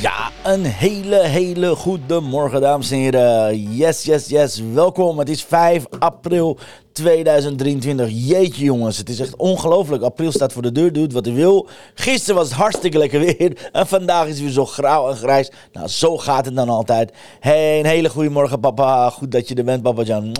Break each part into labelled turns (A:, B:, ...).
A: Ja, een hele, hele goede morgen, dames en heren. Yes, yes, yes. Welkom. Het is 5 april 2023. Jeetje jongens, het is echt ongelooflijk. April staat voor de deur, doet wat hij wil. Gisteren was het hartstikke lekker weer. En vandaag is het weer zo grauw en grijs. Nou, zo gaat het dan altijd. Hey, een hele goede morgen papa. Goed dat je er bent, papa Jan.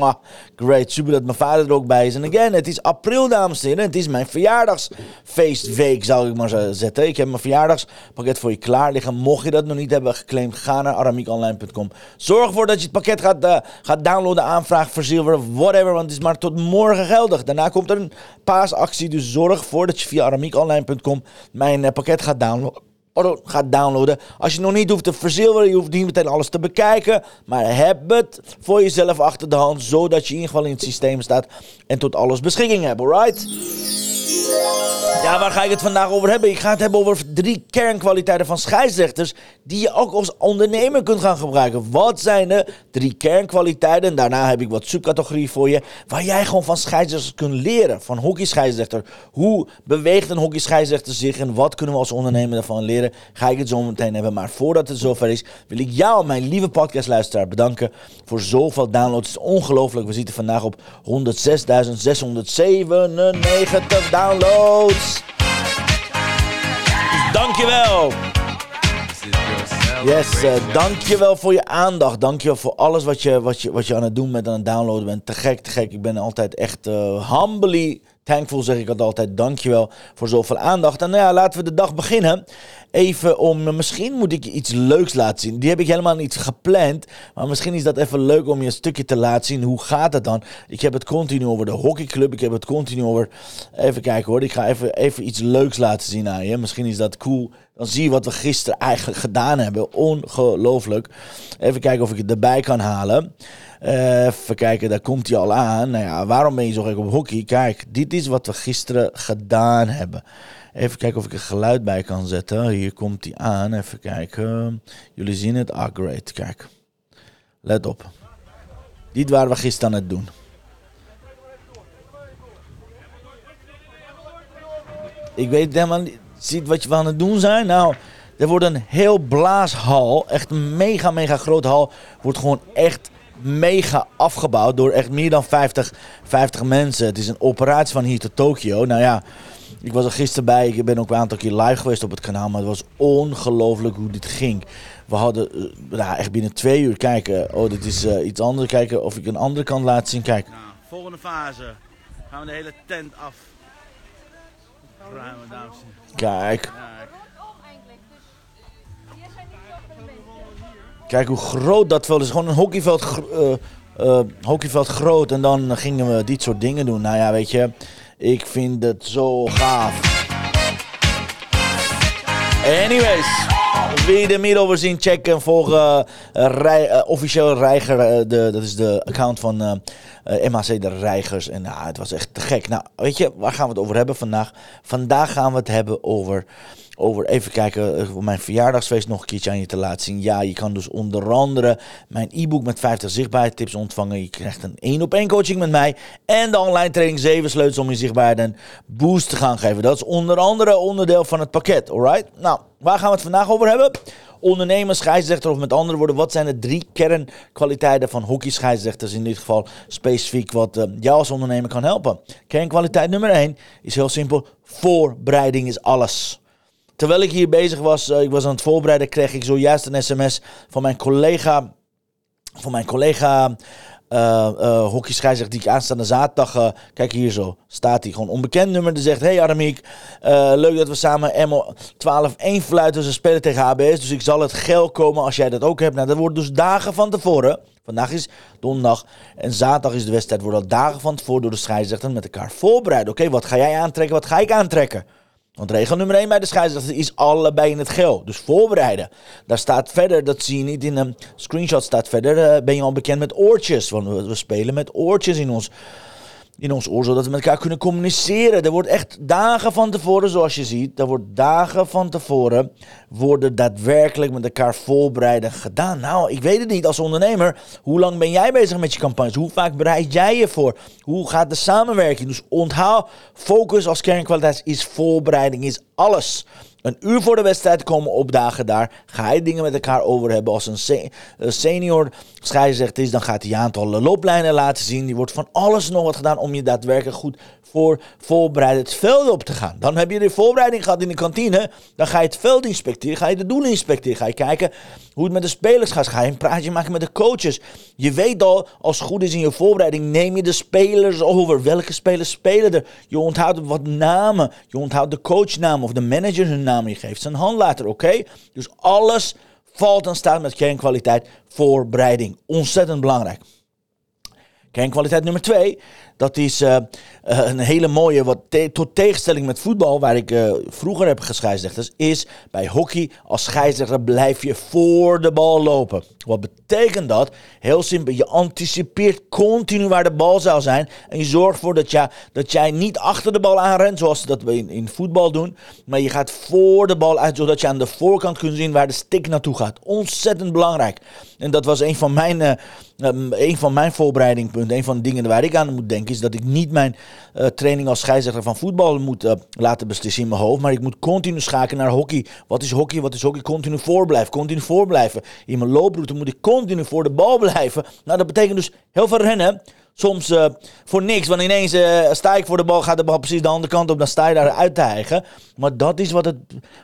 A: Great, super dat mijn vader er ook bij is. En again, het is april, dames en heren. Het is mijn verjaardagsfeestweek, zou ik maar zetten. Ik heb mijn verjaardagspakket voor je klaar liggen. Mocht je dat nog niet hebben geclaimd, ga naar aramiekonline.com. Zorg ervoor dat je het pakket gaat, uh, gaat downloaden, aanvragen, verzilveren, whatever. Want het is maar tot morgen geldig. Daarna komt er een paasactie. Dus zorg ervoor dat je via aramiekonline.com mijn uh, pakket gaat downloaden. Gaat downloaden. Als je nog niet hoeft te verzilveren, je hoeft niet meteen alles te bekijken. Maar heb het voor jezelf achter de hand, zodat je in ieder geval in het systeem staat en tot alles beschikking hebt, alright? Ja, waar ga ik het vandaag over hebben? Ik ga het hebben over drie kernkwaliteiten van scheidsrechters die je ook als ondernemer kunt gaan gebruiken. Wat zijn de drie kernkwaliteiten? En daarna heb ik wat subcategorieën voor je waar jij gewoon van scheidsrechters kunt leren. Van hockeyscheidsrechter. Hoe beweegt een hockeyscheidsrechter zich en wat kunnen we als ondernemer daarvan leren? Ga ik het zo meteen hebben. Maar voordat het zover is, wil ik jou, mijn lieve podcastluisteraar, bedanken voor zoveel downloads. Het is ongelooflijk. We zitten vandaag op 106.697 downloads. Dus dankjewel. Yes, uh, dankjewel voor je aandacht. Dankjewel voor alles wat je, wat, je, wat je aan het doen bent, aan het downloaden bent. Te gek, te gek. Ik ben altijd echt uh, humbly thankful, zeg ik altijd. Dankjewel voor zoveel aandacht. En nou ja, laten we de dag beginnen. Even om, misschien moet ik je iets leuks laten zien. Die heb ik helemaal niet gepland. Maar misschien is dat even leuk om je een stukje te laten zien. Hoe gaat het dan? Ik heb het continu over de hockeyclub. Ik heb het continu over... Even kijken hoor. Ik ga even, even iets leuks laten zien aan je. Misschien is dat cool. Dan zie je wat we gisteren eigenlijk gedaan hebben. Ongelooflijk. Even kijken of ik het erbij kan halen. Uh, even kijken, daar komt hij al aan. Nou ja, waarom ben je zo gek op hockey? Kijk, dit is wat we gisteren gedaan hebben. Even kijken of ik er geluid bij kan zetten. Hier komt hij aan. Even kijken. Jullie zien het. Ah, great. Kijk. Let op. Dit waren we gisteren aan het doen. Ik weet helemaal niet. Ziet wat je aan het doen zijn? Nou, er wordt een heel blaashal. Echt een mega, mega grote hal. Wordt gewoon echt mega afgebouwd door echt meer dan 50, 50 mensen. Het is een operatie van hier tot Tokio. Nou ja, ik was er gisteren bij. Ik ben ook een aantal keer live geweest op het kanaal. Maar het was ongelooflijk hoe dit ging. We hadden uh, nou, echt binnen twee uur kijken. Oh, dit is uh, iets anders. Kijken of ik een andere kant laat zien. Kijk. Nou, volgende fase. Gaan we de hele tent af. Ruimen, dames Kijk. Kijk hoe groot dat veld is. Gewoon een hockeyveld, uh, uh, hockeyveld groot. En dan gingen we dit soort dingen doen. Nou ja, weet je. Ik vind het zo gaaf. Anyways. Je er meer over zien? Check en volg uh, officieel Reiger. De, dat is de account van MHC de Reigers. En nou, het was echt te gek. Nou, weet je, waar gaan we het over hebben vandaag? Vandaag gaan we het hebben over over even kijken, voor mijn verjaardagsfeest nog een keertje aan je te laten zien. Ja, je kan dus onder andere mijn e-book met 50 zichtbaarheidstips ontvangen. Je krijgt een één op één coaching met mij. En de online training 7 sleutels om je zichtbaarheid een boost te gaan geven. Dat is onder andere onderdeel van het pakket, alright? Nou, waar gaan we het vandaag over hebben? Ondernemer, scheidsrechter of met andere woorden, wat zijn de drie kernkwaliteiten van hockey scheidsrechters in dit geval specifiek wat uh, jou als ondernemer kan helpen? Kernkwaliteit nummer 1 is heel simpel, voorbereiding is alles. Terwijl ik hier bezig was, uh, ik was aan het voorbereiden, kreeg ik zojuist een sms van mijn collega. Van mijn collega uh, uh, hockeyscheidsrechter die ik aanstaande zaterdag... Uh, kijk hier zo, staat hij. Gewoon onbekend nummer. Die zegt, hey Aramiek, leuk dat we samen MO 12-1 fluiten. Ze spelen tegen HBS, dus ik zal het geld komen als jij dat ook hebt. Nou, dat wordt dus dagen van tevoren. Vandaag is donderdag en zaterdag is de wedstrijd. Wordt al dagen van tevoren door de scheidsrechter met elkaar voorbereid. Oké, wat ga jij aantrekken, wat ga ik aantrekken? Want regel nummer 1 bij de scheidsrechter is allebei in het geel. Dus voorbereiden. Daar staat verder, dat zie je niet in een screenshot, staat verder, eh, ben je al bekend met oortjes. Want we spelen met oortjes in ons in ons oor, zodat we met elkaar kunnen communiceren. Er wordt echt dagen van tevoren, zoals je ziet, er wordt dagen van tevoren, worden daadwerkelijk met elkaar voorbereiden gedaan. Nou, ik weet het niet als ondernemer. Hoe lang ben jij bezig met je campagnes? Hoe vaak bereid jij je voor? Hoe gaat de samenwerking? Dus onthoud, focus als kernkwaliteit is voorbereiding, is alles. Een uur voor de wedstrijd komen opdagen daar. Ga je dingen met elkaar over hebben. Als een senior scheidsrechter is, dan gaat hij aantal looplijnen laten zien. Die wordt van alles nog wat gedaan om je daadwerkelijk goed voor voorbereid het veld op te gaan. Dan heb je de voorbereiding gehad in de kantine. Dan ga je het veld inspecteren. Ga je de doelen inspecteren. Ga je kijken hoe het met de spelers gaat. Ga je een praatje maken met de coaches. Je weet al, als het goed is in je voorbereiding, neem je de spelers over. Welke spelers spelen er? Je onthoudt wat namen. Je onthoudt de coachnaam of de manager hun naam. Geeft zijn handlater, oké? Dus alles valt dan staan met kernkwaliteit voorbereiding. Ontzettend belangrijk. Kernkwaliteit nummer twee, dat is uh, een hele mooie, wat tot tegenstelling met voetbal, waar ik uh, vroeger heb gescheidsrechters, is bij hockey als scheidsrechter blijf je voor de bal lopen. Wat betekent dat? Heel simpel, je anticipeert continu waar de bal zou zijn en je zorgt ervoor dat, dat jij niet achter de bal aanrent, zoals dat we in, in voetbal doen, maar je gaat voor de bal uit, zodat je aan de voorkant kunt zien waar de stick naartoe gaat. Ontzettend belangrijk. En dat was een van mijn, uh, een van mijn voorbereidingpunten, een van de dingen waar ik aan moet denken is dat ik niet mijn uh, training als scheidsrechter van voetbal moet uh, laten beslissen in mijn hoofd. Maar ik moet continu schakelen naar hockey. Wat is hockey? Wat is hockey? Continu voorblijven. Continu voorblijven. In mijn looproute moet ik continu voor de bal blijven. Nou, dat betekent dus heel veel rennen soms uh, voor niks. Want ineens uh, sta ik voor de bal, gaat de bal precies de andere kant op, dan sta je daar uit te hijgen. Maar dat is wat het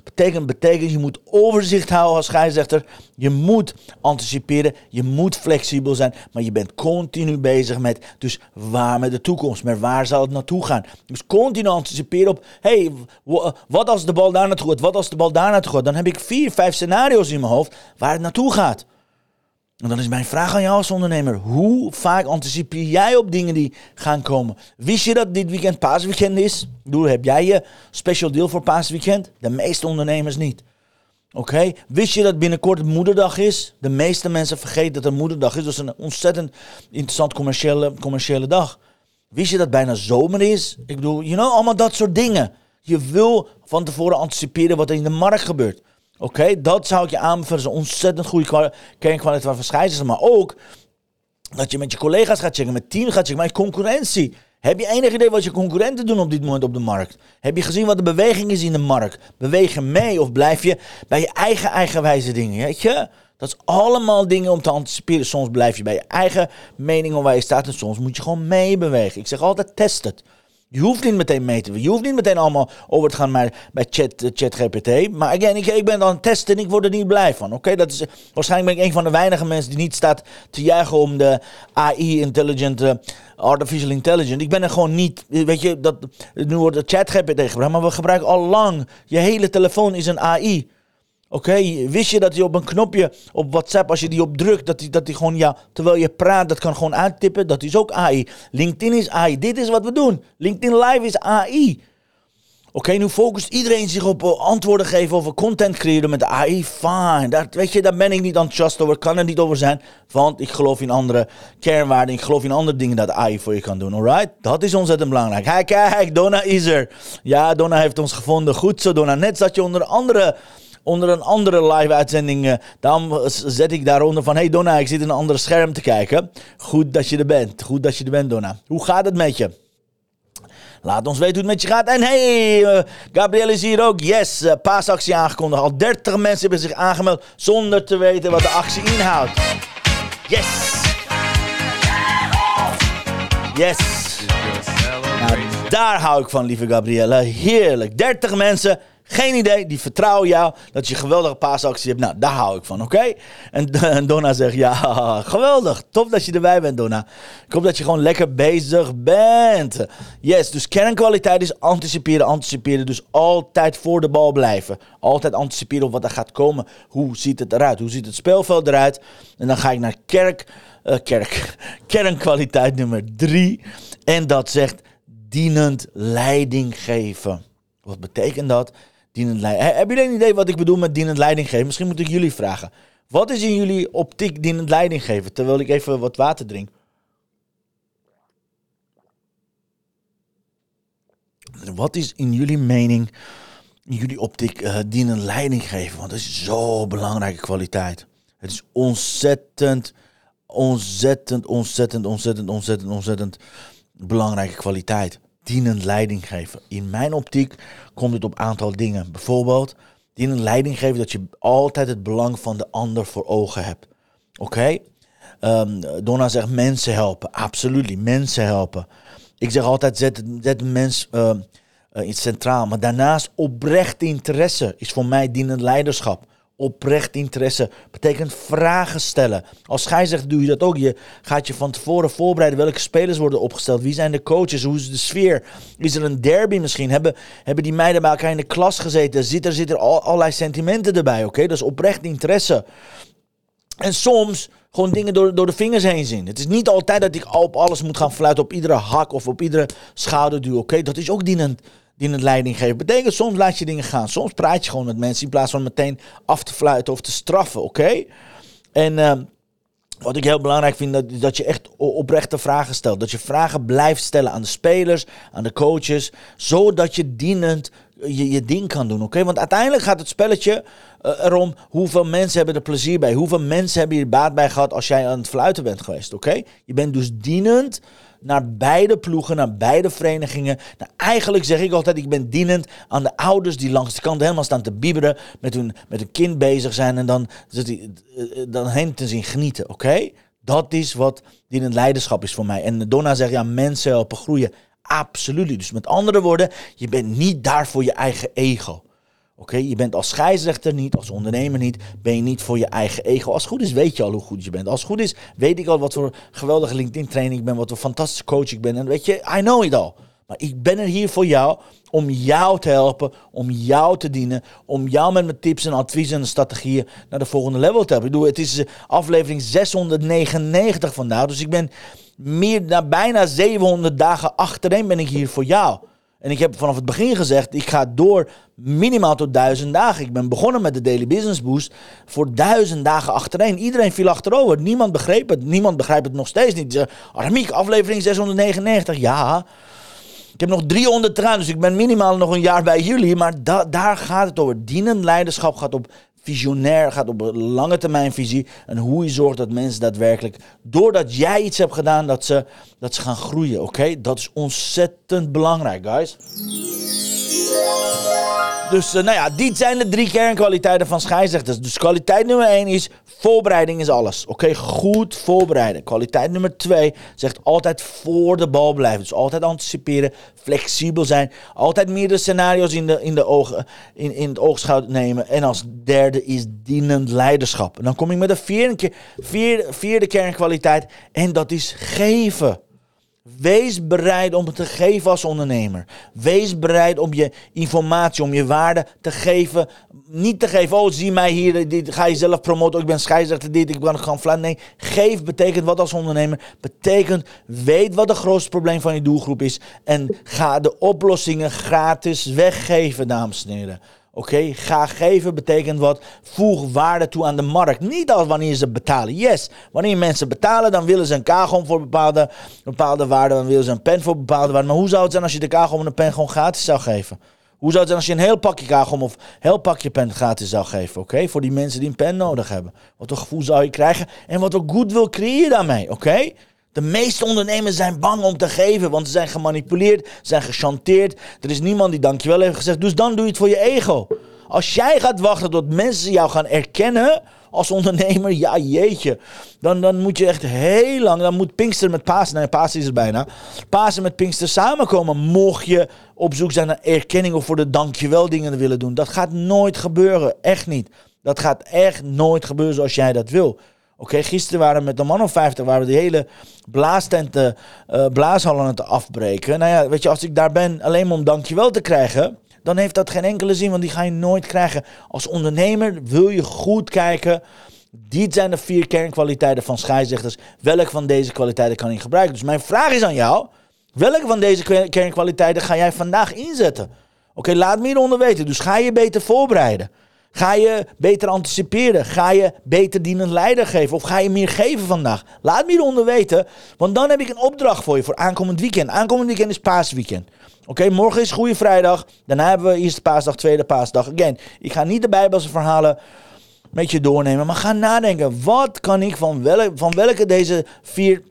A: betekent. betekent, je moet overzicht houden als scheidsrechter. Je moet anticiperen, je moet flexibel zijn. Maar je bent continu bezig met, dus waar met de toekomst? Maar waar zal het naartoe gaan? Dus continu anticiperen op, hey, wat als de bal daar naartoe gaat? Wat als de bal daar naartoe gaat? Dan heb ik vier, vijf scenario's in mijn hoofd waar het naartoe gaat. En dan is mijn vraag aan jou als ondernemer. Hoe vaak anticipeer jij op dingen die gaan komen? Wist je dat dit weekend paasweekend is? Doe, heb jij je special deal voor paasweekend? De meeste ondernemers niet. Oké? Wist je dat binnenkort moederdag is? De meeste mensen vergeten dat het moederdag is. Dat is een ontzettend interessant commerciële, commerciële dag. Wist je dat bijna zomer is? Ik bedoel, you know, allemaal dat soort dingen. Je wil van tevoren anticiperen wat er in de markt gebeurt. Oké, dat zou ik je aanbevelen. Dat is een ontzettend goede kernkwaliteit van verschijnselen. Maar ook dat je met je collega's gaat checken, met team gaat checken, maar concurrentie. Heb je enig idee wat je concurrenten doen op dit moment op de markt? Heb je gezien wat de beweging is in de markt? Beweeg je mee of blijf je bij je eigen eigenwijze dingen? Weet je? Dat is allemaal dingen om te anticiperen. Soms blijf je bij je eigen mening waar je staat en soms moet je gewoon meebewegen. Ik zeg altijd test het. Je hoeft niet meteen mee te. Je hoeft niet meteen allemaal over te gaan maar bij chat, uh, ChatGPT. Maar again, ik, ik ben dan testen en ik word er niet blij van. Oké, dat is waarschijnlijk ben ik een van de weinige mensen die niet staat te juichen om de AI, intelligent, uh, artificial intelligence. Ik ben er gewoon niet. Weet je, dat, nu wordt de ChatGPT gebruikt, maar we gebruiken al lang. Je hele telefoon is een AI. Oké, wist je dat je op een knopje op WhatsApp, als je die op drukt, dat die, dat die gewoon, ja, terwijl je praat, dat kan gewoon uittippen. Dat is ook AI. LinkedIn is AI. Dit is wat we doen. LinkedIn Live is AI. Oké, nu focust iedereen zich op uh, antwoorden geven over content creëren met AI. Fine. Daar, weet je, daar ben ik niet enthousiast over. Kan er niet over zijn. Want ik geloof in andere kernwaarden. Ik geloof in andere dingen dat AI voor je kan doen. Alright? Dat is ontzettend belangrijk. Kijk, kijk, Donna is er. Ja, Donna heeft ons gevonden. Goed zo, Donna. Net zat je onder andere onder een andere live-uitzending. Uh, daarom zet ik daaronder van: Hey Donna, ik zit in een ander scherm te kijken. Goed dat je er bent. Goed dat je er bent, Donna. Hoe gaat het met je? Laat ons weten hoe het met je gaat. En hey, uh, Gabriel is hier ook. Yes, uh, paasactie aangekondigd. Al 30 mensen hebben zich aangemeld zonder te weten wat de actie inhoudt. Yes. Yes. Nou, daar hou ik van, lieve Gabrielle. Heerlijk. 30 mensen geen idee, die vertrouwen jou dat je geweldige paasactie hebt. Nou, daar hou ik van, oké? En, Donna zegt, ja, geweldig. Tof dat je erbij bent, Donna. Ik hoop dat je gewoon lekker bezig bent. Yes, dus kernkwaliteit is anticiperen, anticiperen. Dus altijd voor de bal blijven. Altijd anticiperen op wat er gaat komen. Hoe ziet het eruit? Hoe ziet het speelveld eruit? En dan ga ik naar kerk, uh, kerk, kernkwaliteit nummer drie. En dat zegt dienend leiding geven. Wat betekent dat? Dienend leiding. Hebben jullie een idee wat ik bedoel met dienend leiding geven? Misschien moet ik jullie vragen. Wat is in jullie optiek dienend leiding geven? Terwijl ik even wat water drink. Wat is in jullie mening, in jullie optiek, uh, dienend leiding geven? Want dat is zo'n belangrijke kwaliteit. Het is ontzettend, ontzettend, ontzettend, ontzettend, ontzettend, ontzettend belangrijke kwaliteit. Dienend leiding geven. In mijn optiek komt het op aantal dingen. Bijvoorbeeld, dienend leiding geven dat je altijd het belang van de ander voor ogen hebt. Oké? Um, Donna zegt mensen helpen. Absoluut, mensen helpen. Ik zeg altijd, zet, zet mens uh, uh, iets centraal. Maar daarnaast oprecht interesse is voor mij dienend leiderschap. Oprecht interesse betekent vragen stellen. Als zegt, doe je dat ook. Je gaat je van tevoren voorbereiden welke spelers worden opgesteld. Wie zijn de coaches? Hoe is de sfeer? Is er een derby misschien? Hebben, hebben die meiden bij elkaar in de klas gezeten? Zit er, zit er al, allerlei sentimenten erbij? Oké, dat is oprecht interesse. En soms gewoon dingen door, door de vingers heen zien. Het is niet altijd dat ik op alles moet gaan fluiten, op iedere hak of op iedere schouderduw. Oké, dat is ook dienend, dienend leiding geven. Betekent soms laat je dingen gaan. Soms praat je gewoon met mensen in plaats van meteen af te fluiten of te straffen. Oké? En uh, wat ik heel belangrijk vind, dat, dat je echt oprechte vragen stelt. Dat je vragen blijft stellen aan de spelers, aan de coaches. Zodat je dienend je, je ding kan doen, oké? Want uiteindelijk gaat het spelletje uh, erom hoeveel mensen hebben er plezier bij. Hoeveel mensen hebben hier baat bij gehad als jij aan het fluiten bent geweest, oké? Je bent dus dienend naar beide ploegen, naar beide verenigingen. Nou, eigenlijk zeg ik altijd, ik ben dienend aan de ouders die langs de kant helemaal staan te bieberen, met hun, met hun kind bezig zijn en dan, eh, dan hen te zien genieten, oké? Dat is wat dienend leiderschap is voor mij. En Donna zegt, ja, mensen helpen groeien. Absoluut. Dus met andere woorden, je bent niet daar voor je eigen ego. Oké, je bent als scheidsrechter niet, als ondernemer niet, ben je niet voor je eigen ego. Als het goed is, weet je al hoe goed je bent. Als het goed is, weet ik al wat voor geweldige LinkedIn-training ik ben, wat voor fantastische coach ik ben. En weet je, I know it al. Maar ik ben er hier voor jou, om jou te helpen, om jou te dienen, om jou met mijn tips en adviezen en strategieën naar de volgende level te helpen. Ik bedoel, het is eh, aflevering 699 vandaag, dus ik ben meer dan bijna 700 dagen achtereen ben ik hier voor jou. En ik heb vanaf het begin gezegd, ik ga door minimaal tot duizend dagen. Ik ben begonnen met de Daily Business Boost voor duizend dagen achtereen. Iedereen viel achterover. Niemand begreep het. Niemand begrijpt het nog steeds niet. Aramiek, aflevering 699. Ja, heb nog 300 eraan, dus ik ben minimaal nog een jaar bij jullie. Maar daar gaat het over. Dienend leiderschap gaat op visionair, gaat op lange termijn visie. En hoe je zorgt dat mensen daadwerkelijk, doordat jij iets hebt gedaan, dat ze, dat ze gaan groeien. Oké, dat is ontzettend belangrijk, guys. Dus uh, nou ja, dit zijn de drie kernkwaliteiten van scheidsrechters. Dus kwaliteit nummer één is voorbereiding is alles. Oké, goed voorbereiden. Kwaliteit nummer twee zegt altijd voor de bal blijven. Dus altijd anticiperen, flexibel zijn. Altijd meerdere scenario's in, de, in, de ogen, in, in het oogschouw nemen. En als derde is dienend leiderschap. En dan kom ik met de vierde, vierde, vierde kernkwaliteit. En dat is geven. Wees bereid om het te geven als ondernemer. Wees bereid om je informatie, om je waarde te geven. Niet te geven, oh zie mij hier, dit, ga je zelf promoten. ik ben scheidsrechter, dit, ik ben gaan flan. Nee, geef betekent wat als ondernemer. Betekent, weet wat het grootste probleem van je doelgroep is. En ga de oplossingen gratis weggeven, dames en heren. Oké, ga geven betekent wat? Voeg waarde toe aan de markt. Niet als wanneer ze betalen. Yes, wanneer mensen betalen, dan willen ze een kagom voor bepaalde, bepaalde waarde. Dan willen ze een pen voor bepaalde waarde. Maar hoe zou het zijn als je de kagom en een pen gewoon gratis zou geven? Hoe zou het zijn als je een heel pakje kagom of heel pakje pen gratis zou geven? Oké, voor die mensen die een pen nodig hebben. Wat een gevoel zou je krijgen en wat een goed wil creëren daarmee? Oké? De meeste ondernemers zijn bang om te geven, want ze zijn gemanipuleerd, zijn gechanteerd. Er is niemand die dankjewel heeft gezegd, dus dan doe je het voor je ego. Als jij gaat wachten tot mensen jou gaan erkennen als ondernemer, ja jeetje. Dan, dan moet je echt heel lang, dan moet Pinkster met Pasen, nee Pasen is er bijna. Pasen met Pinkster samenkomen, mocht je op zoek zijn naar erkenning of voor de dankjewel dingen willen doen. Dat gaat nooit gebeuren, echt niet. Dat gaat echt nooit gebeuren zoals jij dat wil. Oké, gisteren waren we met een man of 50 waren we de hele blaastenten, uh, blaashallen aan het afbreken. Nou ja, weet je, als ik daar ben alleen maar om dankjewel te krijgen, dan heeft dat geen enkele zin, want die ga je nooit krijgen. Als ondernemer wil je goed kijken. Dit zijn de vier kernkwaliteiten van scheidsrechters. Welke van deze kwaliteiten kan je gebruiken? Dus mijn vraag is aan jou: welke van deze kernkwaliteiten ga jij vandaag inzetten? Oké, laat me hieronder weten. Dus ga je beter voorbereiden? Ga je beter anticiperen? Ga je beter dienend leider geven? Of ga je meer geven vandaag? Laat me hieronder weten, want dan heb ik een opdracht voor je voor aankomend weekend. Aankomend weekend is paasweekend. Oké, morgen is Goede Vrijdag. Daarna hebben we eerste paasdag, tweede paasdag. Again, ik ga niet de Bijbelse verhalen met je doornemen, maar ga nadenken. Wat kan ik van, welke, van welke deze vier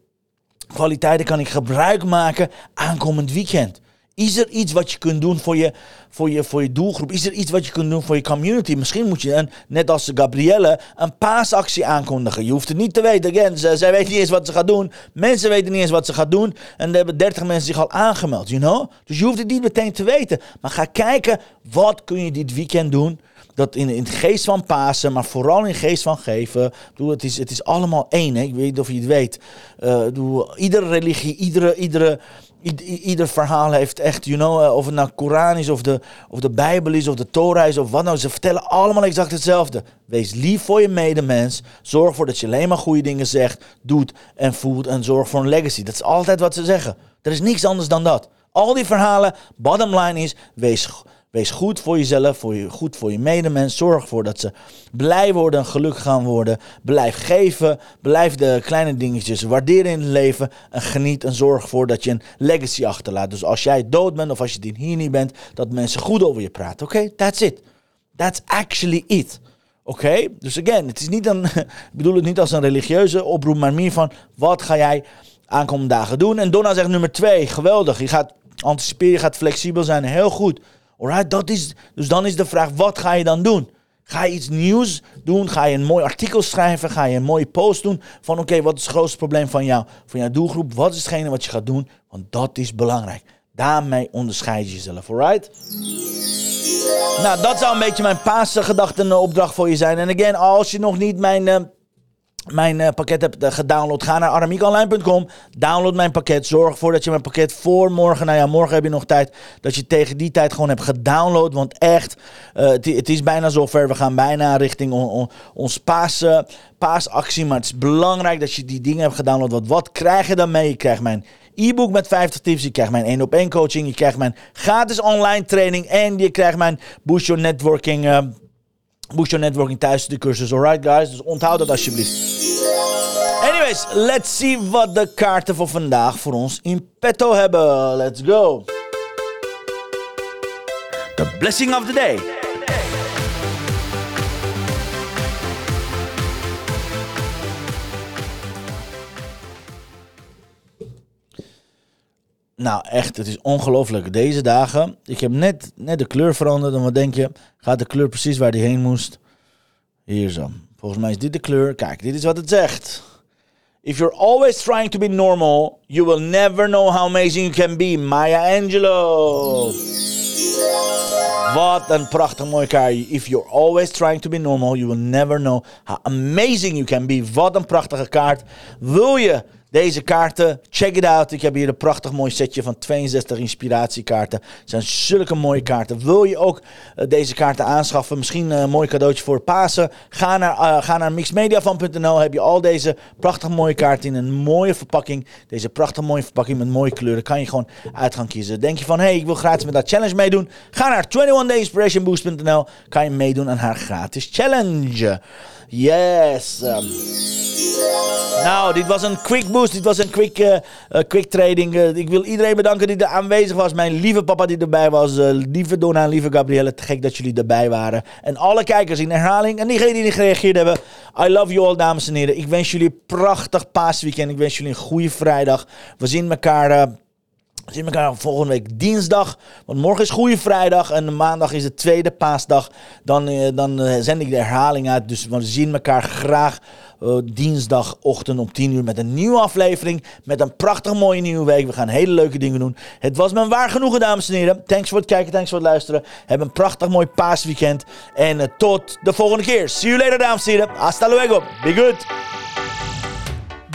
A: kwaliteiten kan ik gebruik maken aankomend weekend? Is er iets wat je kunt doen voor je, voor, je, voor je doelgroep? Is er iets wat je kunt doen voor je community? Misschien moet je, net als Gabrielle, een paasactie aankondigen. Je hoeft het niet te weten. Zij, zij weet niet eens wat ze gaat doen. Mensen weten niet eens wat ze gaat doen. En er hebben 30 mensen zich al aangemeld, you know? Dus je hoeft het niet meteen te weten. Maar ga kijken, wat kun je dit weekend doen? Dat in, in geest van Pasen, maar vooral in geest van geven. Doe, het, is, het is allemaal één. Hè? Ik weet niet of je het weet. Uh, doe, iedere religie, iedere, iedere, ieder verhaal heeft echt, you know, uh, of het nou Koran is, of de, of de Bijbel is, of de Torah is, of wat nou. Ze vertellen allemaal exact hetzelfde. Wees lief voor je medemens. Zorg ervoor dat je alleen maar goede dingen zegt, doet en voelt. En zorg voor een legacy. Dat is altijd wat ze zeggen. Er is niks anders dan dat. Al die verhalen, bottom line is, wees Wees goed voor jezelf, voor je, goed voor je medemens. Zorg ervoor dat ze blij worden en gelukkig gaan worden. Blijf geven. Blijf de kleine dingetjes waarderen in het leven. En geniet en zorg ervoor dat je een legacy achterlaat. Dus als jij dood bent of als je hier niet bent, dat mensen goed over je praten. Oké, that's it. That's actually it. Oké, dus again, het is niet een, ik bedoel het niet als een religieuze oproep, maar meer van wat ga jij aankomende dagen doen. En Donna zegt nummer twee, geweldig. Je gaat anticiperen, je gaat flexibel zijn, heel goed. Alright, dat is, dus dan is de vraag, wat ga je dan doen? Ga je iets nieuws doen? Ga je een mooi artikel schrijven? Ga je een mooie post doen? Van oké, wat is het grootste probleem van, jou, van jouw doelgroep? Wat is hetgene wat je gaat doen? Want dat is belangrijk. Daarmee onderscheid je jezelf, alright? Nou, dat zou een beetje mijn paasgedachten opdracht voor je zijn. En again, als je nog niet mijn... Uh, mijn uh, pakket hebt uh, gedownload, ga naar aramiekonline.com. Download mijn pakket. Zorg ervoor dat je mijn pakket voor morgen, nou ja, morgen heb je nog tijd, dat je tegen die tijd gewoon hebt gedownload. Want echt, uh, het, is bijna zover. We gaan bijna richting on, on, ons paas, paasactie. Maar het is belangrijk dat je die dingen hebt gedownload. Want wat krijg je dan mee? Je krijgt mijn e-book met 50 tips. Je krijgt mijn 1 op 1 coaching. Je krijgt mijn gratis online training. En je krijgt mijn Boost Your Networking Boost Your Networking thuis de cursus. Alright guys, dus onthoud dat alsjeblieft. Let's see wat de kaarten voor vandaag voor ons in petto hebben. Let's go. The blessing of the day. Nou, echt, het is ongelooflijk. Deze dagen, ik heb net, net de kleur veranderd. En wat denk je? Gaat de kleur precies waar die heen moest? Hier zo. Volgens mij is dit de kleur. Kijk, dit is wat het zegt. If you're always trying to be normal, you will never know how amazing you can be. Maya Angelou. Wat een prachtig mooi kaart. If you're always trying to be normal, you will never know how amazing you can be. Wat een prachtige kaart. Wil je deze kaarten, check it out. Ik heb hier een prachtig mooi setje van 62 inspiratiekaarten. Het zijn zulke mooie kaarten. Wil je ook uh, deze kaarten aanschaffen? Misschien een mooi cadeautje voor Pasen. Ga naar, uh, ga naar mixmediafan.nl. Heb je al deze prachtig mooie kaarten in een mooie verpakking. Deze prachtig mooie verpakking met mooie kleuren. Kan je gewoon uit gaan kiezen. Denk je van, hé, hey, ik wil gratis met dat challenge meedoen? Ga naar 21dayinspirationboost.nl. Kan je meedoen aan haar gratis challenge. Yes. Um. Nou, dit was een quick boost. Dit was een quick, uh, uh, quick trading. Uh, ik wil iedereen bedanken die er aanwezig was. Mijn lieve papa die erbij was. lieve Donna en lieve Gabrielle. Te gek dat jullie erbij waren. En alle kijkers in herhaling. En diegenen die gereageerd hebben. I love you all, dames en heren. Ik wens jullie een prachtig paasweekend. Ik wens jullie een goede vrijdag. We zien elkaar we zien elkaar volgende week dinsdag. Want morgen is Goede Vrijdag. En maandag is de tweede paasdag. Dan, uh, dan uh, zend ik de herhaling uit. Dus we zien elkaar graag uh, dinsdagochtend om 10 uur met een nieuwe aflevering. Met een prachtig mooie nieuwe week. We gaan hele leuke dingen doen. Het was me waar genoegen, dames en heren. Thanks voor het kijken, thanks voor het luisteren. Heb een prachtig mooi paasweekend. En tot de volgende keer. See you later, dames en heren. Hasta luego. Be good.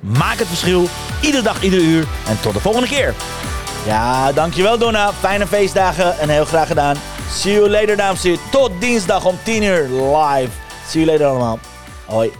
A: Maak het verschil, iedere dag, iedere uur. En tot de volgende keer. Ja, dankjewel Donna. Fijne feestdagen en heel graag gedaan. See you later, dames en heren. Tot dinsdag om 10 uur live. See you later allemaal. Hoi.